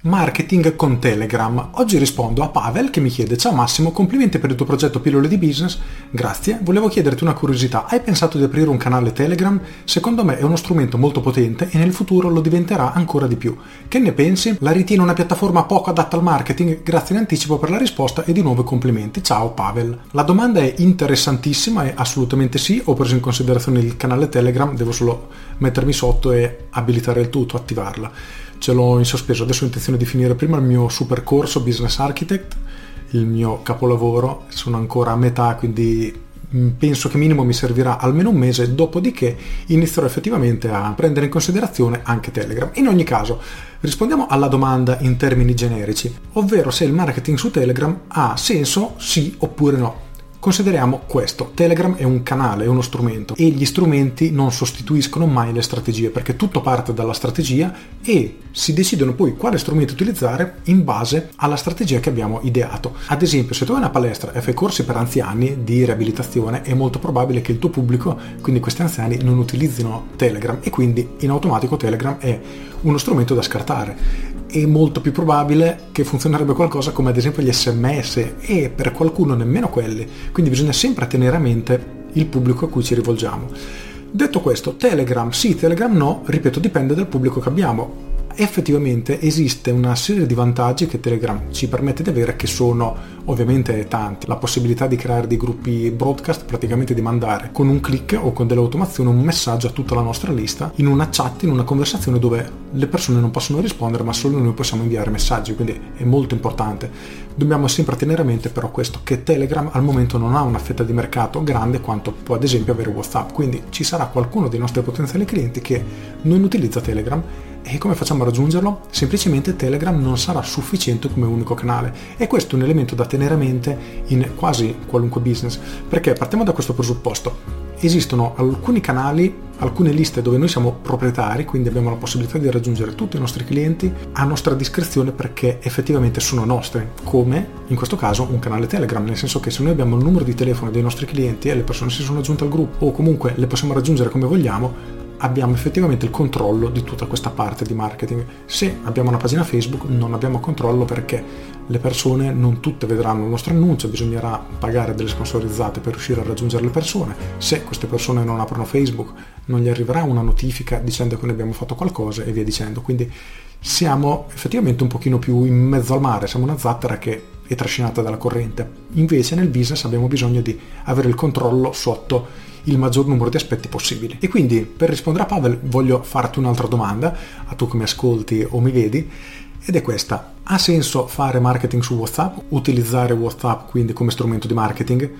Marketing con Telegram. Oggi rispondo a Pavel che mi chiede Ciao Massimo, complimenti per il tuo progetto Pillole di Business. Grazie. Volevo chiederti una curiosità. Hai pensato di aprire un canale Telegram? Secondo me è uno strumento molto potente e nel futuro lo diventerà ancora di più. Che ne pensi? La ritieni una piattaforma poco adatta al marketing? Grazie in anticipo per la risposta e di nuovo complimenti. Ciao Pavel. La domanda è interessantissima e assolutamente sì. Ho preso in considerazione il canale Telegram, devo solo mettermi sotto e abilitare il tutto, attivarla ce l'ho in sospeso. Adesso ho intenzione di finire prima il mio super corso Business Architect, il mio capolavoro, sono ancora a metà, quindi mm, penso che minimo mi servirà almeno un mese, dopodiché inizierò effettivamente a prendere in considerazione anche Telegram. In ogni caso, rispondiamo alla domanda in termini generici, ovvero se il marketing su Telegram ha senso sì oppure no. Consideriamo questo, Telegram è un canale, è uno strumento e gli strumenti non sostituiscono mai le strategie perché tutto parte dalla strategia e si decidono poi quale strumento utilizzare in base alla strategia che abbiamo ideato. Ad esempio, se tu hai una palestra e fai corsi per anziani di riabilitazione, è molto probabile che il tuo pubblico, quindi questi anziani, non utilizzino Telegram e quindi in automatico Telegram è uno strumento da scartare è molto più probabile che funzionerebbe qualcosa come ad esempio gli sms e per qualcuno nemmeno quelli, quindi bisogna sempre tenere a mente il pubblico a cui ci rivolgiamo. Detto questo, Telegram sì, Telegram no, ripeto, dipende dal pubblico che abbiamo effettivamente esiste una serie di vantaggi che Telegram ci permette di avere che sono ovviamente tanti. La possibilità di creare dei gruppi broadcast, praticamente di mandare con un clic o con delle automazioni un messaggio a tutta la nostra lista in una chat, in una conversazione dove le persone non possono rispondere ma solo noi possiamo inviare messaggi, quindi è molto importante. Dobbiamo sempre tenere a mente però questo, che Telegram al momento non ha una fetta di mercato grande quanto può ad esempio avere WhatsApp, quindi ci sarà qualcuno dei nostri potenziali clienti che non utilizza Telegram e come facciamo a raggiungerlo? Semplicemente Telegram non sarà sufficiente come unico canale e questo è un elemento da tenere a mente in quasi qualunque business, perché partiamo da questo presupposto. Esistono alcuni canali, alcune liste dove noi siamo proprietari, quindi abbiamo la possibilità di raggiungere tutti i nostri clienti a nostra discrezione perché effettivamente sono nostri, come in questo caso un canale Telegram, nel senso che se noi abbiamo il numero di telefono dei nostri clienti e le persone si sono aggiunte al gruppo o comunque le possiamo raggiungere come vogliamo, abbiamo effettivamente il controllo di tutta questa parte di marketing. Se abbiamo una pagina Facebook non abbiamo controllo perché le persone non tutte vedranno il nostro annuncio, bisognerà pagare delle sponsorizzate per riuscire a raggiungere le persone. Se queste persone non aprono Facebook non gli arriverà una notifica dicendo che noi abbiamo fatto qualcosa e via dicendo. Quindi siamo effettivamente un pochino più in mezzo al mare, siamo una zattera che è trascinata dalla corrente. Invece nel business abbiamo bisogno di avere il controllo sotto il maggior numero di aspetti possibili. E quindi per rispondere a Pavel voglio farti un'altra domanda, a tu che mi ascolti o mi vedi, ed è questa. Ha senso fare marketing su WhatsApp? Utilizzare WhatsApp quindi come strumento di marketing?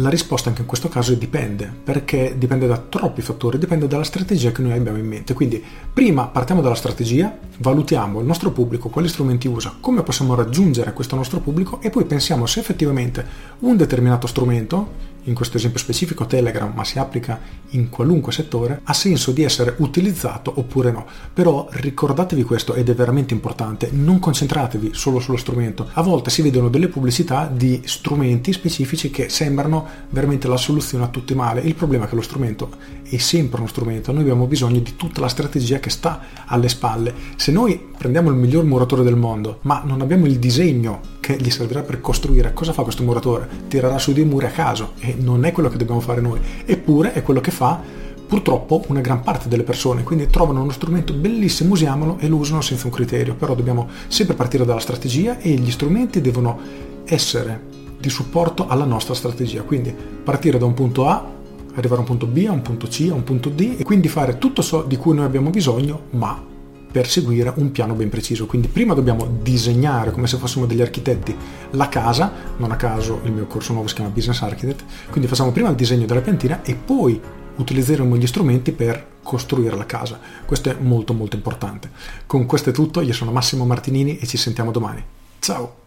La risposta anche in questo caso è dipende, perché dipende da troppi fattori, dipende dalla strategia che noi abbiamo in mente. Quindi prima partiamo dalla strategia, valutiamo il nostro pubblico, quali strumenti usa, come possiamo raggiungere questo nostro pubblico e poi pensiamo se effettivamente un determinato strumento, in questo esempio specifico Telegram, ma si applica in qualunque settore, ha senso di essere utilizzato oppure no. Però ricordatevi questo ed è veramente importante, non concentratevi solo sullo strumento. A volte si vedono delle pubblicità di strumenti specifici che sembrano veramente la soluzione a tutti i mali. Il problema è che lo strumento è sempre uno strumento, noi abbiamo bisogno di tutta la strategia che sta alle spalle. Se noi prendiamo il miglior muratore del mondo, ma non abbiamo il disegno che gli servirà per costruire, cosa fa questo muratore? Tirerà su dei muri a caso e non è quello che dobbiamo fare noi, eppure è quello che fa purtroppo una gran parte delle persone, quindi trovano uno strumento bellissimo, usiamolo e lo usano senza un criterio, però dobbiamo sempre partire dalla strategia e gli strumenti devono essere di supporto alla nostra strategia, quindi partire da un punto A, arrivare a un punto B, a un punto C, a un punto D e quindi fare tutto ciò di cui noi abbiamo bisogno, ma per seguire un piano ben preciso. Quindi prima dobbiamo disegnare come se fossimo degli architetti la casa, non a caso il mio corso nuovo si chiama Business Architect, quindi facciamo prima il disegno della piantina e poi utilizzeremo gli strumenti per costruire la casa. Questo è molto molto importante. Con questo è tutto, io sono Massimo Martinini e ci sentiamo domani. Ciao!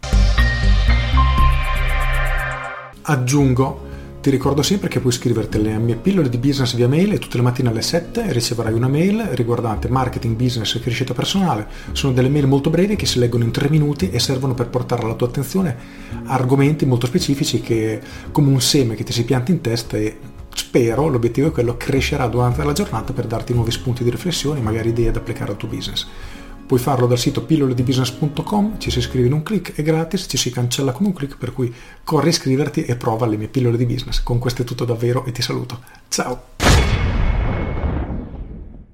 Aggiungo ti ricordo sempre che puoi iscriverti alle mie pillole di business via mail e tutte le mattine alle 7 riceverai una mail riguardante marketing, business e crescita personale. Sono delle mail molto brevi che si leggono in 3 minuti e servono per portare alla tua attenzione argomenti molto specifici che come un seme che ti si pianta in testa e spero, l'obiettivo è quello, crescerà durante la giornata per darti nuovi spunti di riflessione, magari idee da applicare al tuo business. Puoi farlo dal sito pilloledibusiness.com, ci si iscrive in un clic, è gratis, ci si cancella con un clic, per cui corri a iscriverti e prova le mie pillole di business. Con questo è tutto davvero e ti saluto. Ciao!